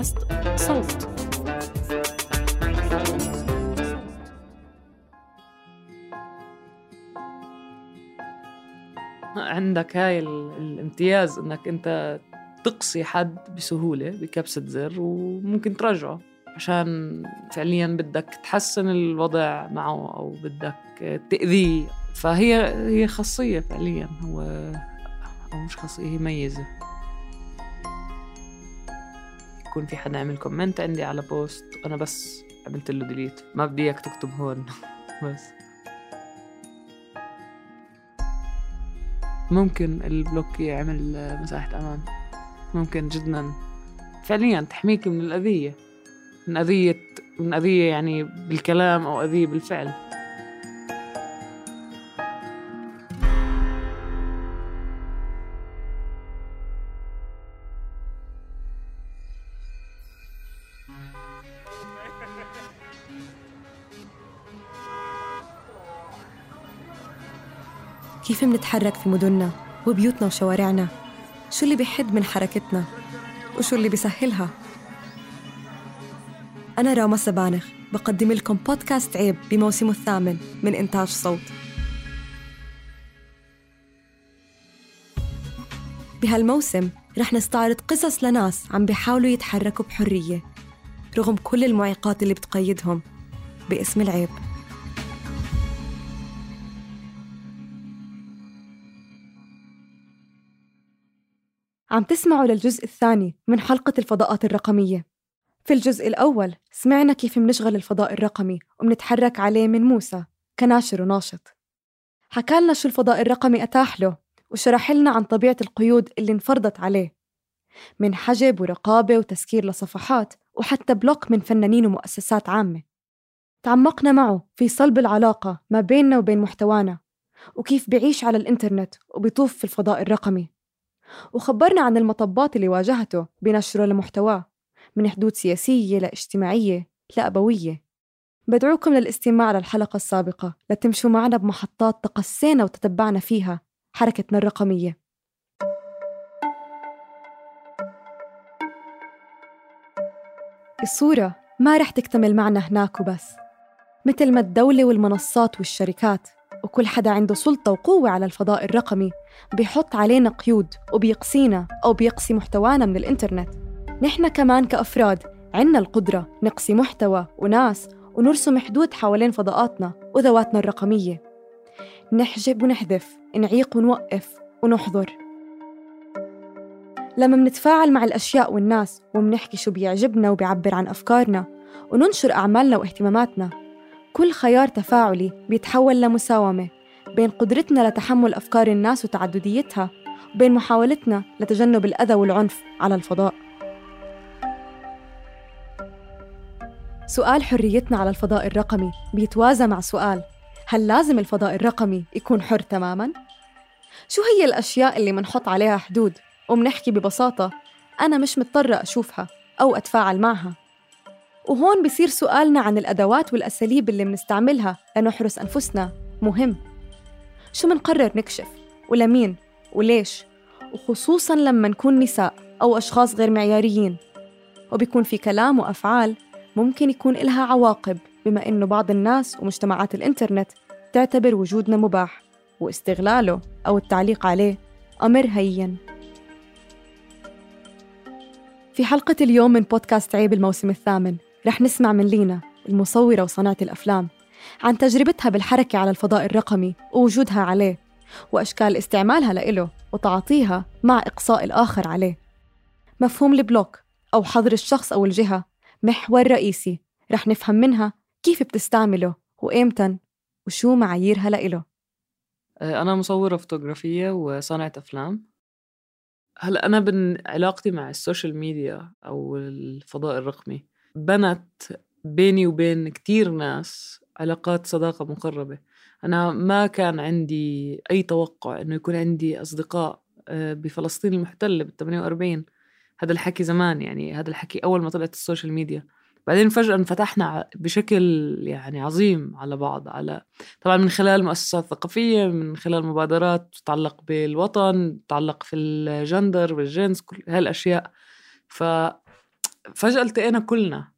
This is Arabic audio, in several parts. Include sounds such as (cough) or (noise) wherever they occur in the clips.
بودكاست صوت. عندك هاي الامتياز إنك أنت تقصي حد بسهولة بكبسة زر وممكن ترجعه عشان فعليا بدك تحسن الوضع معه أو بدك تأذيه. فهي هي خاصية فعليا هو أو مش خاصية هي ميزة. يكون في حدا عمل comment عندي على post أنا بس عملت له delete ما بدي إياك تكتب هون. (laughs) بس. ممكن ال block يعمل مساحة أمان. ممكن جدا. فعليا تحميك من الأذية. من أذية من أذية يعني بالكلام أو أذية بالفعل. كيف منتحرك في مدننا وبيوتنا وشوارعنا؟ شو اللي بيحد من حركتنا؟ وشو اللي بيسهلها؟ أنا راما سبانخ بقدم لكم بودكاست عيب بموسمه الثامن من إنتاج صوت. بهالموسم رح نستعرض قصص لناس عم بيحاولوا يتحركوا بحرية رغم كل المعيقات اللي بتقيدهم باسم العيب. عم تسمعوا للجزء الثاني من حلقة الفضاءات الرقمية. في الجزء الأول سمعنا كيف منشغل الفضاء الرقمي ومنتحرك عليه من موسى كناشر وناشط. حكالنا شو الفضاء الرقمي أتاح له وشرح لنا عن طبيعة القيود اللي انفرضت عليه. من حجب ورقابة وتسكير لصفحات وحتى بلوك من فنانين ومؤسسات عامة. تعمقنا معه في صلب العلاقة ما بيننا وبين محتوانا وكيف بعيش على الإنترنت وبيطوف في الفضاء الرقمي. وخبرنا عن المطبات اللي واجهته بنشره لمحتواه من حدود سياسية لاجتماعية لأبوية بدعوكم للاستماع للحلقة السابقة لتمشوا معنا بمحطات تقسينا وتتبعنا فيها حركتنا الرقمية. الصورة ما رح تكتمل معنا هناك وبس مثل ما الدولة والمنصات والشركات وكل حدا عنده سلطة وقوة على الفضاء الرقمي. بيحط علينا قيود وبيقصينا أو بيقصي محتوانا من الإنترنت. نحن كمان كأفراد عنا القدرة نقصي محتوى وناس ونرسم حدود حوالين فضاءاتنا وذواتنا الرقمية. نحجب ونحذف نعيق ونوقف ونحظر. لما منتفاعل مع الأشياء والناس ومنحكي شو بيعجبنا وبيعبر عن أفكارنا وننشر أعمالنا واهتماماتنا كل خيار تفاعلي بيتحول لمساومة بين قدرتنا لتحمل أفكار الناس وتعدديتها وبين محاولتنا لتجنب الأذى والعنف على الفضاء. سؤال حريتنا على الفضاء الرقمي بيتوازى مع سؤال هل لازم الفضاء الرقمي يكون حر تماماً؟ شو هي الأشياء اللي منحط عليها حدود؟ ومنحكي ببساطة أنا مش مضطرة أشوفها أو أتفاعل معها. وهون بصير سؤالنا عن الأدوات والأساليب اللي منستعملها لنحرس أنفسنا. مهم. شو منقرر نكشف؟ ولمين؟ وليش؟ وخصوصا لما نكون نساء أو أشخاص غير معياريين. وبيكون في كلام وأفعال ممكن يكون إلها عواقب بما إنه بعض الناس ومجتمعات الإنترنت تعتبر وجودنا مباح واستغلاله أو التعليق عليه أمر هين. في حلقة اليوم من بودكاست عيب الموسم الثامن. رح نسمع من لينا المصورة وصناعة الأفلام عن تجربتها بالحركة على الفضاء الرقمي ووجودها عليه وأشكال استعمالها لإله وتعاطيها مع إقصاء الآخر عليه. مفهوم البلوك أو حظر الشخص أو الجهة محور رئيسي رح نفهم منها كيف بتستعمله وإمتى وشو معاييرها لإله. أنا مصورة فوتوغرافية وصانعة أفلام. هلأ أنا بعلاقتي مع ال social media أو الفضاء الرقمي. بنت بيني وبين كتير ناس علاقات صداقة مقربة. أنا ما كان عندي أي توقع إنه يكون عندي أصدقاء آه، بفلسطين المحتلة بال 48 هذا الحكي زمان يعني هذا الحكي أول ما طلعت ال social media. بعدين فجأة انفتحنا بشكل يعني عظيم على بعض على طبعا من خلال مؤسسات ثقافية من خلال مبادرات تتعلق بالوطن تتعلق في الجندر والجنس كل هالأشياء. ف فجأة التقينا كلنا.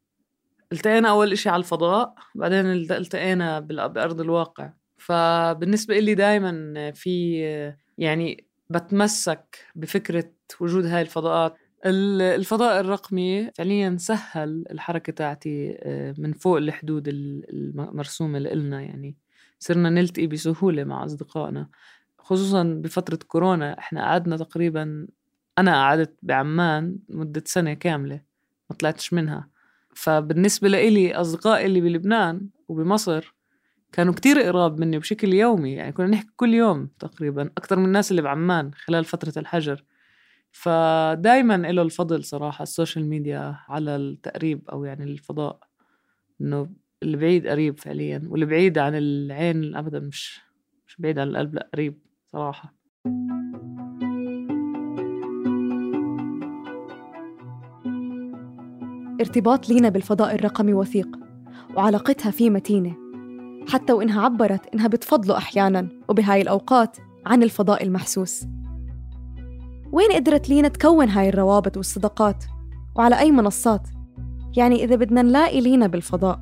التقينا أول إشي على الفضاء بعدين التقينا بأرض الواقع. فبالنسبة إلي دايما في يعني بتمسك بفكرة وجود هاي الفضاءات. الفضاء الرقمي فعليا سهل الحركة تاعتي آه، من فوق الحدود المرسومة لإلنا. يعني صرنا نلتقي بسهولة مع أصدقائنا. خصوصا بفترة كورونا إحنا قعدنا تقريبا أنا قعدت بعمان مدة سنة كاملة. ما طلعتش منها. فبالنسبة لإلي أصدقائي اللي بلبنان وبمصر كانوا كتير قراب مني بشكل يومي يعني كنا نحكي كل يوم تقريبا أكثر من الناس اللي بعمان خلال فترة الحجر. فدايما له الفضل صراحة السوشيال ميديا على التقريب أو يعني الفضاء إنه اللي بعيد قريب فعليا واللي بعيد عن العين أبدا مش مش بعيد عن القلب لأ قريب صراحة. ارتباط لينا بالفضاء الرقمي وثيق وعلاقتها فيه متينة. حتى وإنها عبرت إنها بتفضله أحياناً وبهاي الأوقات عن الفضاء المحسوس. وين قدرت لينا تكون هاي الروابط والصداقات؟ وعلى أي منصات؟ يعني إذا بدنا نلاقي لينا بالفضاء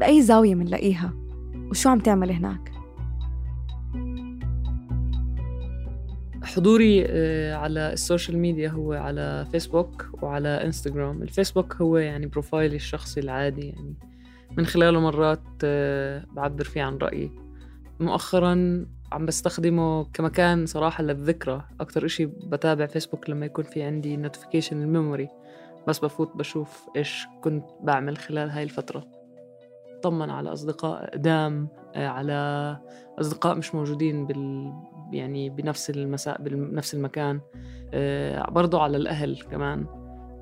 بأي زاوية منلاقيها؟ وشو عم تعمل هناك؟ حضوري آه، على ال social media هو على فيسبوك وعلى إنستغرام. الفيسبوك هو يعني profile ي الشخصي العادي يعني من خلاله مرات آه، بعبر فيه عن رأيي. مؤخرا عم بستخدمه كمكان صراحة للذكرى. أكتر إشي بتابع فيسبوك لما يكون في عندي notification ال memory بس بفوت بشوف إيش كنت بعمل خلال هاي الفترة. طمن على أصدقاء قدام على أصدقاء مش موجودين بال يعني بنفس المساء بنفس المكان آه، برضو على الأهل كمان.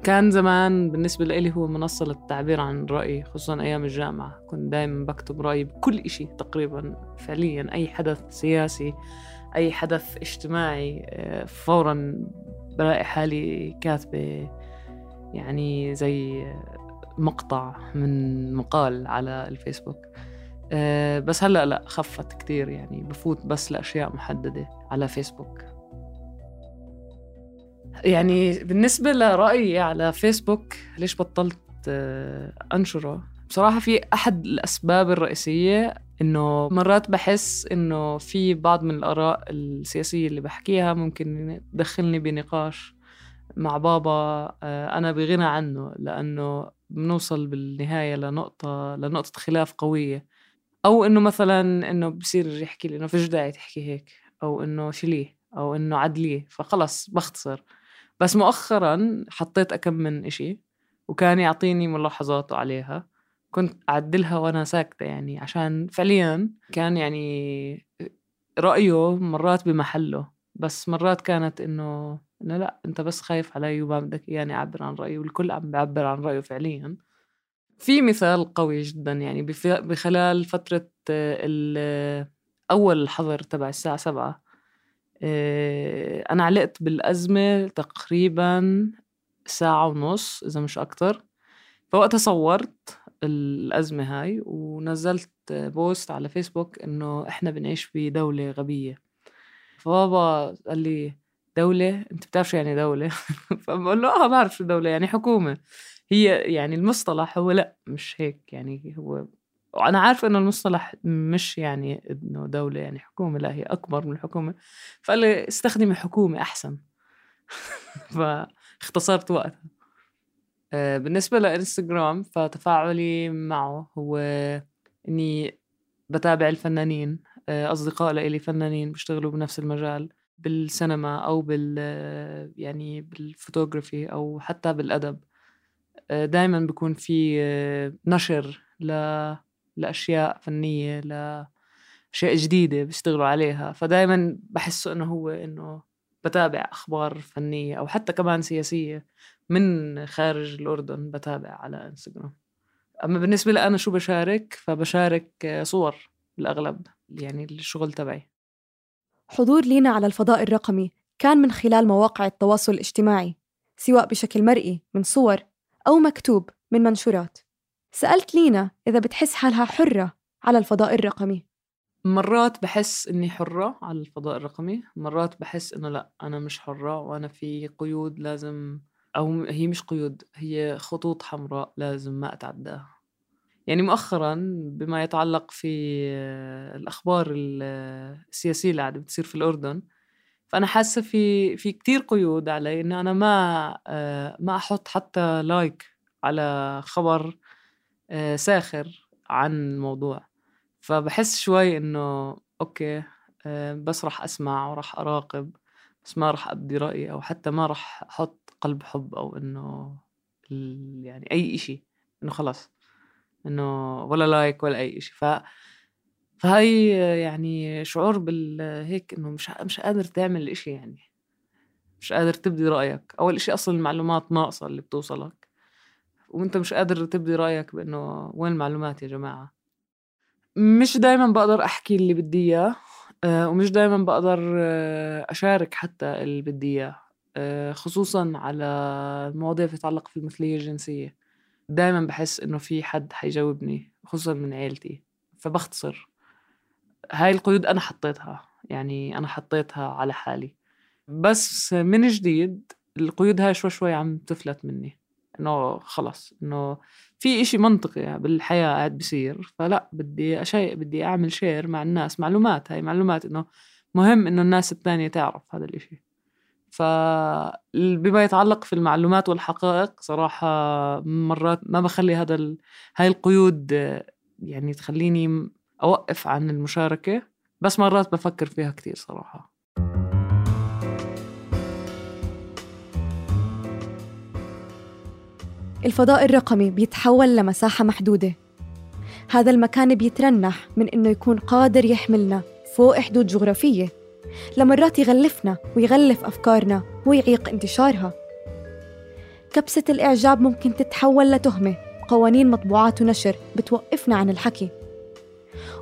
كان زمان بالنسبة لي هو منصة للتعبير عن رأيي خصوصا أيام الجامعة. كنت دايما بكتب رأيي بكل إشي تقريبا فعليا أي حدث سياسي أي حدث اجتماعي آه، فورا بلاقي حالي كاتبة يعني زي مقطع من مقال على الفيسبوك. آه، بس هلأ لا خفت كتير يعني. بفوت بس لأشياء محددة على فيسبوك. يعني بالنسبة لرأيي على فيسبوك ليش بطلت آه، أنشره؟ بصراحة في أحد الأسباب الرئيسية إنه مرات بحس إنه في بعض من الآراء السياسية اللي بحكيها ممكن تدخلني بنقاش مع بابا آه، أنا بغنى عنه لأنه بنوصل بالنهاية لنقطة لنقطة خلاف قوية. أو إنه مثلا إنه بصير يحكي لي إنه فيش داعي تحكي هيك أو إنه شيليه أو إنه عدليه فخلص بختصر. بس مؤخرا حطيت أكم من إشي وكان يعطيني ملاحظاته عليها. كنت أعدلها وأنا ساكتة يعني عشان فعليا كان يعني رأيه مرات بمحله. بس مرات كانت إنه إنه لأ أنت بس خايف علي وما بدك إياني أعبر عن رأيي والكل عم بيعبر عن رأيه فعليا. في مثال قوي جدا يعني بخلال فترة أول الحظر تبع الساعة سبعة آه، أنا علقت بالأزمة تقريبا ساعة ونص إذا مش أكتر. فوقتها صورت الأزمة هاي ونزلت بوست على فيسبوك إنه إحنا بنعيش بدولة غبية. فبابا قال لي دولة؟ أنت بتعرف شو يعني دولة؟ (laughs) فبقول له آه بعرف شو دولة. يعني حكومة. هي يعني المصطلح هو لأ مش هيك يعني هو وأنا عارفة إنه المصطلح مش يعني إنه دولة يعني حكومة لأ هي أكبر من الحكومة. فقال لي استخدمي حكومة أحسن. (laughs) فاختصرت وقتها. آه، بالنسبة لإنستغرام فتفاعلي معه هو إني بتابع الفنانين آه، أصدقاء لإلي فنانين بيشتغلوا بنفس المجال بالسينما أو بال يعني بالفوتوغرافي أو حتى بالأدب. آه، دائما بيكون في نشر ل لأشياء فنية لأشياء جديدة بيشتغلوا عليها. فدايما بحسه إنه هو إنه بتابع أخبار فنية أو حتى كمان سياسية من خارج الأردن بتابع على إنستغرام. أما بالنسبة لي أنا شو بشارك؟ فبشارك صور بالأغلب يعني الشغل تبعي. حضور لينا على الفضاء الرقمي كان من خلال مواقع التواصل الاجتماعي سواء بشكل مرئي من صور أو مكتوب من منشورات. سألت لينا إذا بتحس حالها حرة على الفضاء الرقمي. مرات بحس إني حرة على الفضاء الرقمي مرات بحس إنه لأ أنا مش حرة وأنا في قيود لازم أو هي مش قيود هي خطوط حمراء لازم ما أتعداها. يعني مؤخرا بما يتعلق في الأخبار السياسية اللي قاعدة بتصير في الأردن فأنا حاسة في في كتير قيود علي إن أنا ما ما أحط حتى like على خبر ساخر عن الموضوع. فبحس شوي إنه okay بس راح أسمع وراح أراقب بس ما راح أبدي رأيي أو حتى ما راح أحط قلب حب أو إنه يعني أي إشي. إنه خلاص إنه ولا لايك ولا أي إشي. ف فهي يعني شعور بالهيك إنه مش مش قادر تعمل إشي يعني. مش قادر تبدي رأيك. أول إشي أصلا المعلومات ناقصة اللي بتوصلك. وأنت مش قادر تبدي رأيك بإنه وين المعلومات يا جماعة. مش دايما بقدر أحكي اللي بدي إياه آه، ومش دايما بقدر آه، أشارك حتى اللي بدي إياه آه، خصوصا على المواضيع تتعلق في المثلية الجنسية. دايما بحس إنه في حد حيجاوبني خصوصا من عيلتي. فبختصر. هاي القيود أنا حطيتها يعني أنا حطيتها على حالي. بس من جديد القيود هاي شوي شوي عم تفلت مني إنه خلص إنه في إشي منطقي بالحياة قاعد بصير فلا بدي أشيء بدي أعمل شير مع الناس معلومات. هاي معلومات إنه مهم إنه الناس الثانية تعرف هذا الإشي. فبما يتعلق في المعلومات والحقائق صراحة مرات ما بخلي هذا ال... هاي القيود يعني تخليني أوقف عن المشاركة بس مرات بفكر فيها كتير صراحة. الفضاء الرقمي بيتحول لمساحة محدودة. هذا المكان بيترنح من إنه يكون قادر يحملنا فوق حدود جغرافية. لمرات يغلفنا ويغلف أفكارنا ويعيق انتشارها. كبسة الإعجاب ممكن تتحول لتهمة قوانين مطبوعات ونشر بتوقفنا عن الحكي.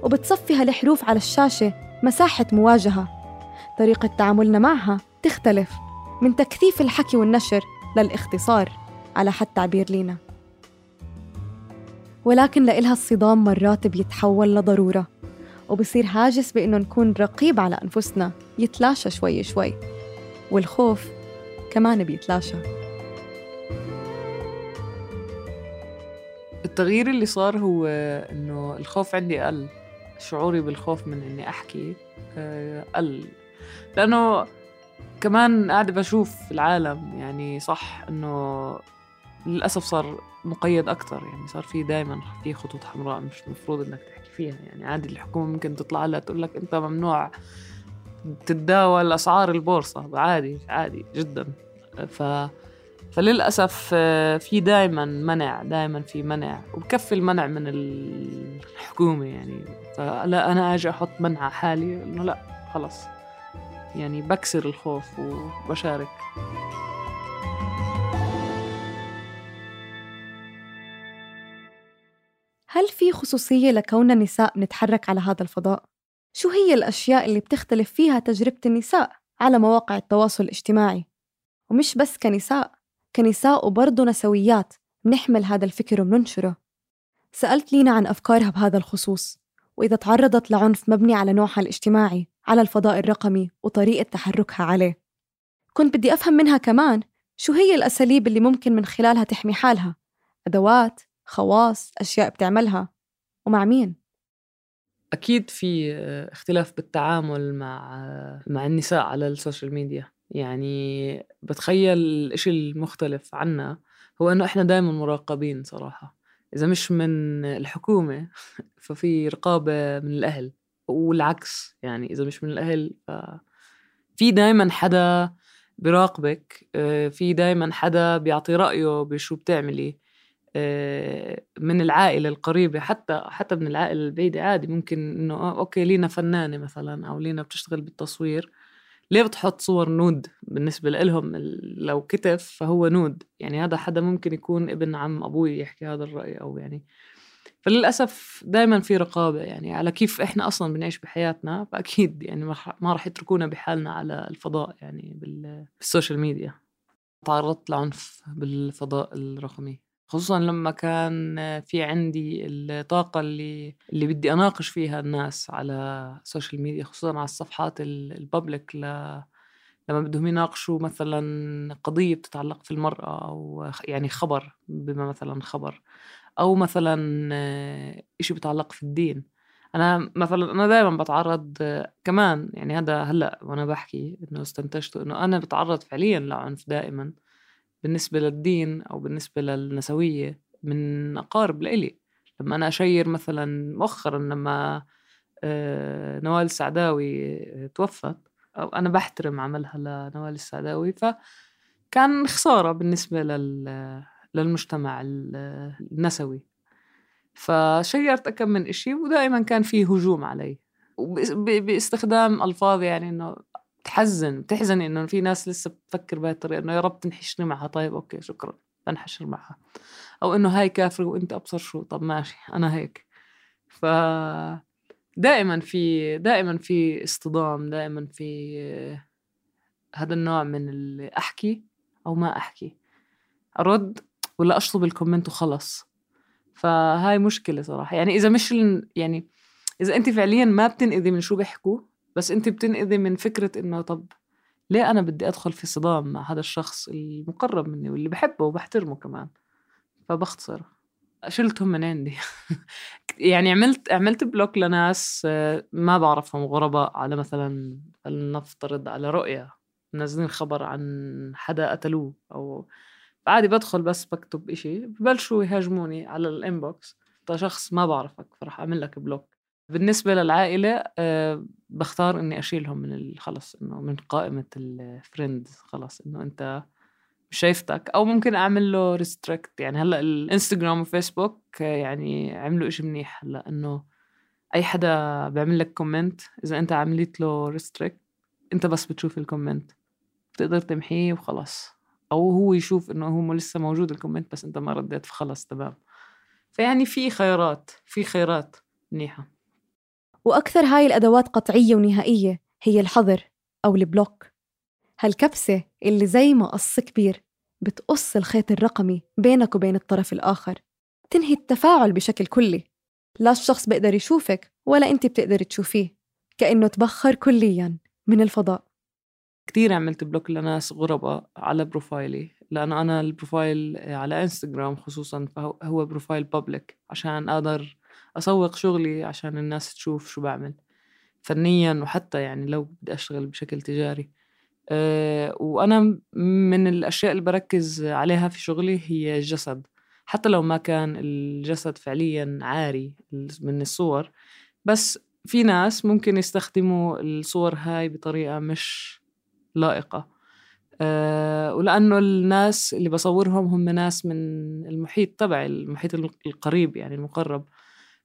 وبتصفي هالحروف على الشاشة مساحة مواجهة. طريقة تعاملنا معها تختلف من تكثيف الحكي والنشر للاختصار على حد تعبير لينا. ولكن لإلها الصدام مرات بيتحول لضرورة وبصير هاجس بإنه نكون رقيب على أنفسنا يتلاشى شوي شوي. والخوف كمان بيتلاشى. التغيير اللي صار هو إنه الخوف عندي قل. شعوري بالخوف من إني أحكي آه، قل. لأنه كمان قاعدة بشوف العالم يعني صح إنه للأسف صار مقيد أكتر. يعني صار في دائما في خطوط حمراء مش المفروض إنك تحكي فيها. يعني عادي الحكومة ممكن تطلع لها تقول لك أنت ممنوع تتداول أسعار البورصة. عادي عادي جدا. ف فللأسف في دائما منع دائما في منع وبكفي المنع من الحكومة يعني فلا أنا أجي أحط منع حالي إنه لا خلص يعني بكسر الخوف وبشارك هل في خصوصية لكوننا نساء نتحرك على هذا الفضاء؟ شو هي الأشياء اللي بتختلف فيها تجربة النساء على مواقع التواصل الاجتماعي؟ ومش بس كنساء كنساء وبرضه نسويات. نحمل هذا الفكر ومننشره سألت لينا عن أفكارها بهذا الخصوص وإذا تعرضت لعنف مبني على نوعها الاجتماعي على الفضاء الرقمي وطريقة تحركها عليه. كنت بدي أفهم منها كمان شو هي الأساليب اللي ممكن من خلالها تحمي حالها؟ أدوات خواص أشياء بتعملها. ومع مين؟ أكيد في اختلاف بالتعامل مع مع النساء على ال social media. يعني بتخيل الإشي المختلف عنا هو إنه إحنا دائما مراقبين صراحة. إذا مش من الحكومة (laughs) ففي رقابة من الأهل والعكس يعني إذا مش من الأهل ففي دائما حدا بيراقبك في دائما حدا بيعطي رأيه بشو بتعملي آه، من العائلة القريبة. حتى حتى من العائلة البعيدة عادي. ممكن إنه آه okay لينا فنانة مثلا أو لينا بتشتغل بالتصوير. ليه بتحط صور nude بالنسبة لهم لو كتف فهو nude. يعني هذا حدا ممكن يكون ابن عم أبوي يحكي هذا الرأي أو يعني. فللأسف دائما في رقابة يعني على كيف إحنا أصلا بنعيش بحياتنا. فأكيد يعني ما راح يتركونا بحالنا على الفضاء يعني بال social media. تعرضت لعنف بالفضاء الرقمي. خصوصا لما كان في عندي الطاقة اللي اللي بدي أناقش فيها الناس على ال social media خصوصا على الصفحات ال public ل لما بدهم يناقشوا مثلا قضية بتتعلق في المرأة أو يعني خبر بما مثلا خبر أو مثلا إشي بتعلق في الدين. أنا مثلا أنا دائما بتعرض كمان يعني هذا هلأ وأنا بحكي إنه استنتجته إنه أنا بتعرض فعليا لعنف دائما. بالنسبة للدين أو بالنسبة للنسوية من أقارب لإلي. لما أنا أشير مثلا مؤخرا لما آه، نوال السعداوي توفت أو أنا بحترم عملها لنوال السعداوي فكان خسارة بالنسبة لل للمجتمع النسوي. ف share ت كم من إشي ودائما كان في هجوم علي. باستخدام ألفاظ يعني إنه تحزن بتحزني إنه في ناس لسه بتفكر بهي الطريقة إنه يا رب تنحشري معها. طيب okay شكرا. بنحشر معها. أو إنه هاي كافر وأنت أبصر شو؟ طب ماشي أنا هيك. ف دائما في دائما في اصطدام دائما في هذا النوع من اللي أحكي أو ما أحكي. أرد ولا أشطب الكومنت وخلص. فهاي مشكلة صراحة. يعني إذا مش يعني إذا أنت فعليا ما بتنقذي من شو بيحكوا بس أنت بتنقذي من فكرة إنه طب ليه أنا بدي أدخل في صدام مع هذا الشخص المقرب مني واللي بحبه وبحترمه كمان؟ فبختصر شلتهم من عندي. (laughs) يعني عملت عملت block لناس آه، ما بعرفهم غرباء على مثلا فلنفترض على رؤيا. منزلين خبر عن حدا قتلوه أو عادي بدخل بس بكتب إشي ببلشوا يهاجموني على ال inbox. انت شخص ما بعرفك فرح أعمل لك block. بالنسبة للعائلة أه بختار إني أشيلهم من خلص إنه من قائمة ال friends خلص إنه أنت شايفتك. أو ممكن أعمل له restrict يعني هلأ الانستغرام وفيسبوك يعني عملوا إشي منيح. هلأ إنه أي حدا بيعمل لك comment إذا أنت عملت له restrict أنت بس بتشوف ال comment بتقدر تمحيه وخلاص. أو هو يشوف إنه هو لسه موجود ال comment بس أنت ما رديت فخلص تمام. فيعني في خيارات في خيارات منيحة. وأكثر هاي الأدوات قطعية ونهائية هي الحظر أو ال block. هالكبسة اللي زي ما قص كبير بتقص الخيط الرقمي بينك وبين الطرف الآخر. تنهي التفاعل بشكل كلي. لا الشخص بيقدر يشوفك ولا أنت بتقدر تشوفيه كأنه تبخر كليا من الفضاء. كتير عملت block لناس غرباء على profile ي لأنه أنا ال profile على إنستغرام خصوصا فهو بروفايل public عشان أقدر أسوق شغلي عشان الناس تشوف شو بعمل فنيا وحتى يعني لو بدي أشتغل بشكل تجاري. أه وأنا من الأشياء اللي بركز عليها في شغلي هي الجسد. حتى لو ما كان الجسد فعليا عاري من الصور بس في ناس ممكن يستخدموا الصور هاي بطريقة مش لائقة. أه ولأنه الناس اللي بصورهم هم ناس من المحيط تبعي المحيط القريب يعني المقرب.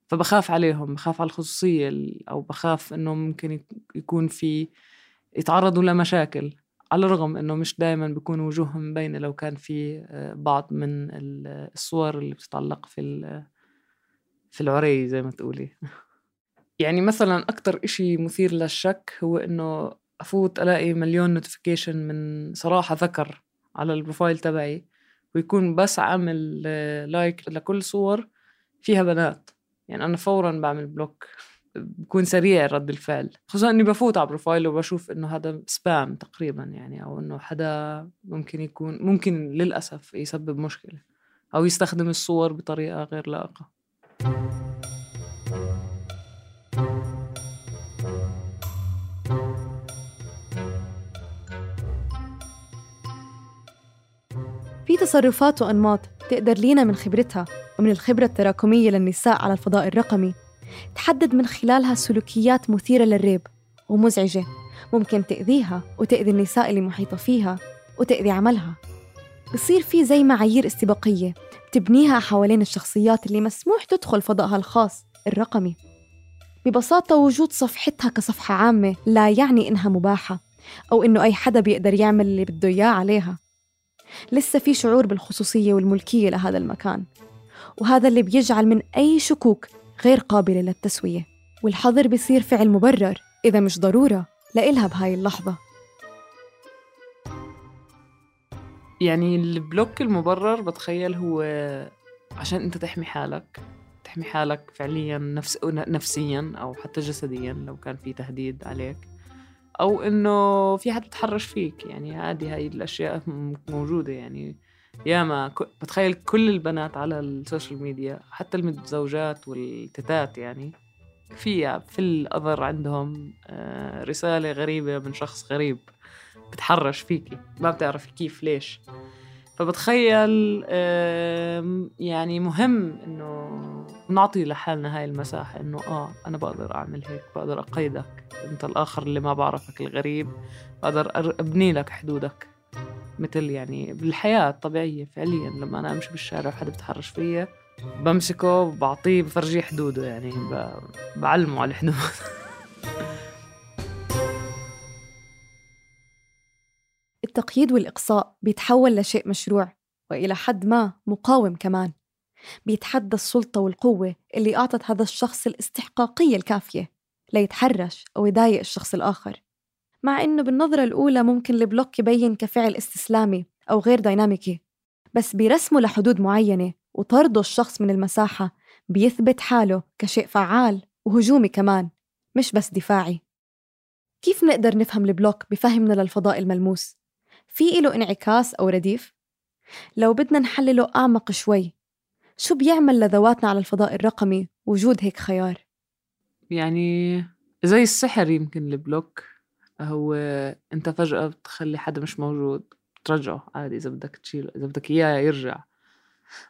فبخاف عليهم بخاف على الخصوصية أو بخاف إنه ممكن يكون في يتعرضوا لمشاكل على الرغم إنه مش دائما بيكون وجوههم مبينه لو كان في آه، بعض من الصور اللي بتتعلق في في العري زي ما تقولي. (laughs) يعني مثلا أكتر إشي مثير للشك هو إنه أفوت ألاقي مليون notification من صراحة ذكر على ال profile تبعي ويكون بس عامل like آه، لكل صور فيها بنات. يعني أنا فورا بعمل block بكون سريع رد الفعل. خصوصا إني بفوت على profile وبشوف إنه هذا spam تقريبا يعني أو إنه حدا ممكن يكون ممكن للأسف يسبب مشكلة أو يستخدم الصور بطريقة غير لائقة. في تصرفات وأنماط. تقدر لينا من خبرتها ومن الخبرة التراكمية للنساء على الفضاء الرقمي. تحدد من خلالها سلوكيات مثيرة للريب ومزعجة. ممكن تأذيها وتأذي النساء اللي محيطة فيها وتأذي عملها. بصير في زي معايير استباقية تبنيها حوالين الشخصيات اللي مسموح تدخل فضائها الخاص الرقمي. ببساطة وجود صفحتها كصفحة عامة لا يعني إنها مباحة أو إنه أي حدا بيقدر يعمل اللي بده إياه عليها. لسه في شعور بالخصوصية والملكية لهذا المكان. وهذا اللي بيجعل من أي شكوك غير قابلة للتسوية. والحظر بيصير فعل مبرر إذا مش ضرورة لإلها بهاي اللحظة. يعني البلوك المبرر بتخيل هو عشان أنت تحمي حالك تحمي حالك فعليا نفس... نفسيا أو حتى جسديا لو كان في تهديد عليك. أو إنه في حد بتحرش فيك يعني عادي هاي الأشياء موجودة يعني. ياما بتخيل كل البنات على ال social media حتى المتزوجات والتيتات يعني في في ال other عندهم آه، رسالة غريبة من شخص غريب بتحرش فيكي. ما بتعرفي كيف ليش. فبتخيل يعني مهم إنه نعطي لحالنا هاي المساحة إنه آه أنا بقدر أعمل هيك بقدر أقيدك أنت الآخر اللي ما بعرفك الغريب بقدر أبني لك حدودك. مثل يعني بالحياة الطبيعية فعليا لما أنا أمشي بالشارع وحدا بتحرش فيا بمسكه بعطيه بفرجيه حدوده يعني بعلمه على الحدود. (laughs) التقييد والإقصاء بيتحول لشيء مشروع وإلى حد ما مقاوم كمان. بيتحدى السلطة والقوة اللي أعطت هذا الشخص الاستحقاقية الكافية ليتحرش أو يضايق الشخص الآخر. مع إنه بالنظرة الأولى ممكن البلوك يبين كفعل استسلامي أو غير ديناميكي بس بيرسمه لحدود معينة وطرده الشخص من المساحة بيثبت حاله كشيء فعال وهجومي كمان مش بس دفاعي. كيف نقدر نفهم البلوك بفهمنا للفضاء الملموس؟ في إله انعكاس أو رديف؟ لو بدنا نحلله أعمق شوي شو بيعمل لذواتنا على الفضاء الرقمي وجود هيك خيار؟ يعني زي السحر يمكن ال block هو أنت فجأة بتخلي حدا مش موجود بترجعه عادي إذا بدك تشيله إذا بدك إياه يرجع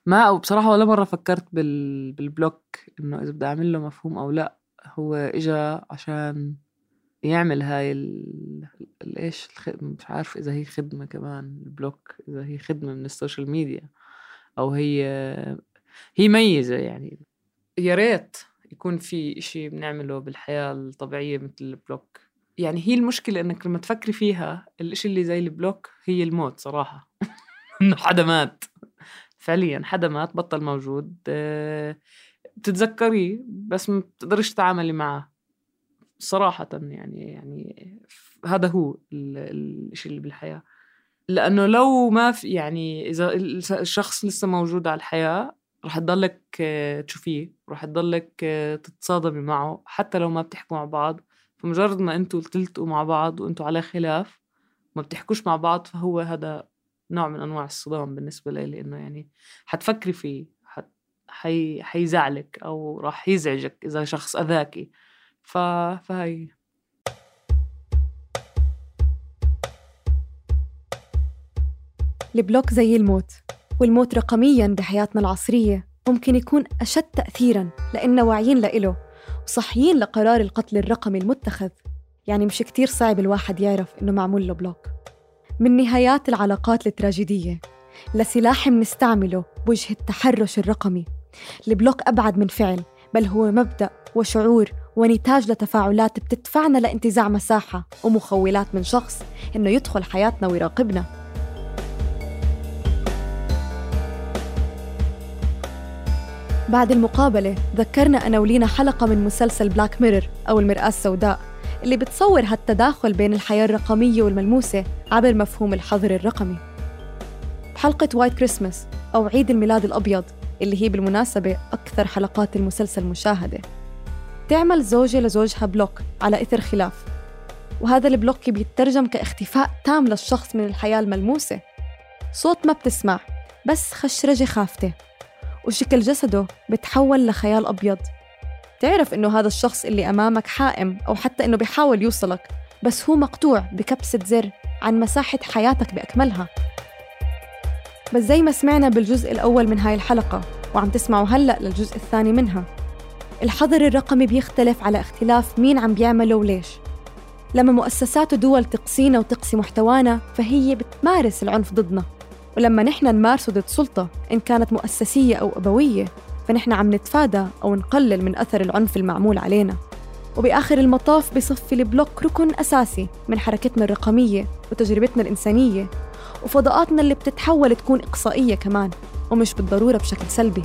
ما بصراحة ولا مرة فكرت بال... بال block إنه إذا بدي أعمل له مفهوم أو لأ هو إجا عشان يعمل هاي ال... إيش مش عارف إذا هي خدمة كمان ال block إذا هي خدمة من ال social media أو هي هي ميزة يعني. يا ريت يكون في إشي بنعمله بالحياة الطبيعية مثل ال block. يعني هي المشكلة إنك لما تفكري فيها الإشي اللي زي ال block هي الموت صراحة. (laughs) إنه حدا مات. فعليا حدا مات بطل موجود. آه، بتتذكريه بس ما بتقدرش تتعاملي معه. صراحة يعني يعني هذا هو الشيء اللي بالحياة. لأنه لو ما في يعني إذا الشخص لسه موجود على الحياة رح تضلك آه، تشوفيه رح تضلك آه، تتصادمي معه حتى لو ما بتحكوا مع بعض. فمجرد ما أنتوا تلتقوا مع بعض وانتوا على خلاف ما بتحكوش مع بعض فهو هذا نوع من أنواع الصدام بالنسبة لي انه يعني حتفكري فيه حي... حيزعلك أو راح يزعجك إذا شخص أذاكي. ف... فهي. ال block زي الموت والموت رقميا بحياتنا العصرية ممكن يكون أشد تأثيرا لأننا واعيين لإله وصحيين لقرار القتل الرقمي المتخذ. يعني مش كتير صعب الواحد يعرف إنه معمول له block من نهايات العلاقات التراجيدية لسلاح منستعمله بوجه التحرش الرقمي. ال block أبعد من فعل بل هو مبدأ وشعور ونتاج لتفاعلات بتدفعنا لانتزاع مساحة ومخولات من شخص إنه يدخل حياتنا ويراقبنا. بعد المقابلة ذكرنا أنا ولينا حلقة من مسلسل Black Mirror أو المرآة السوداء اللي بتصور هالتداخل بين الحياة الرقمية والملموسة عبر مفهوم الحظر الرقمي. بحلقة White Christmas أو عيد الميلاد الأبيض اللي هي بالمناسبة أكثر حلقات المسلسل مشاهدة. تعمل زوجة لزوجها block على إثر خلاف وهذا البلوك بيترجم كاختفاء تام للشخص من الحياة الملموسة. صوت ما بتسمع بس خشرجة خافتة وشكل جسده بتحول لخيال أبيض. تعرف إنه هذا الشخص اللي أمامك حائم أو حتى إنه بيحاول يوصلك بس هو مقطوع بكبسة زر عن مساحة حياتك بأكملها. بس زي ما سمعنا بالجزء الأول من هاي الحلقة وعم تسمعوا هلأ للجزء الثاني منها. الحظر الرقمي بيختلف على اختلاف مين عم بيعمله وليش. لما مؤسسات ودول تقصينا وتقصي محتوانا فهي بتمارس العنف ضدنا. ولما نحن نمارسه ضد سلطة إن كانت مؤسسية أو أبوية فنحن عم نتفادى أو نقلل من أثر العنف المعمول علينا. وبآخر المطاف بصفي البلوك ركن أساسي من حركتنا الرقمية وتجربتنا الإنسانية. وفضاءاتنا اللي بتتحول تكون إقصائية كمان ومش بالضرورة بشكل سلبي.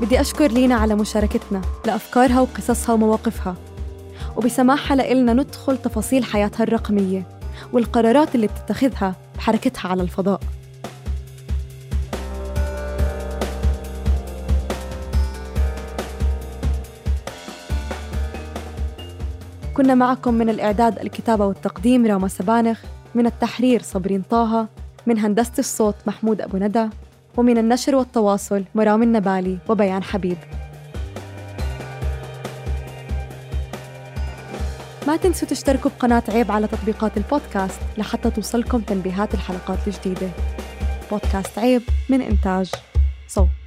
بدي أشكر لينا على مشاركتنا لأفكارها وقصصها ومواقفها. وبسماحها لإلنا ندخل تفاصيل حياتها الرقمية والقرارات اللي بتتخذها بحركتها على الفضاء. كنا معكم من الإعداد الكتابة والتقديم راما سبانخ من التحرير صبرين طه من هندسة الصوت محمود أبو ندى ومن النشر والتواصل مرام النبالي وبيان حبيب. ما تنسوا تشتركوا بقناة عيب على تطبيقات البودكاست لحتى توصلكم تنبيهات الحلقات الجديدة. بودكاست عيب من إنتاج صوت.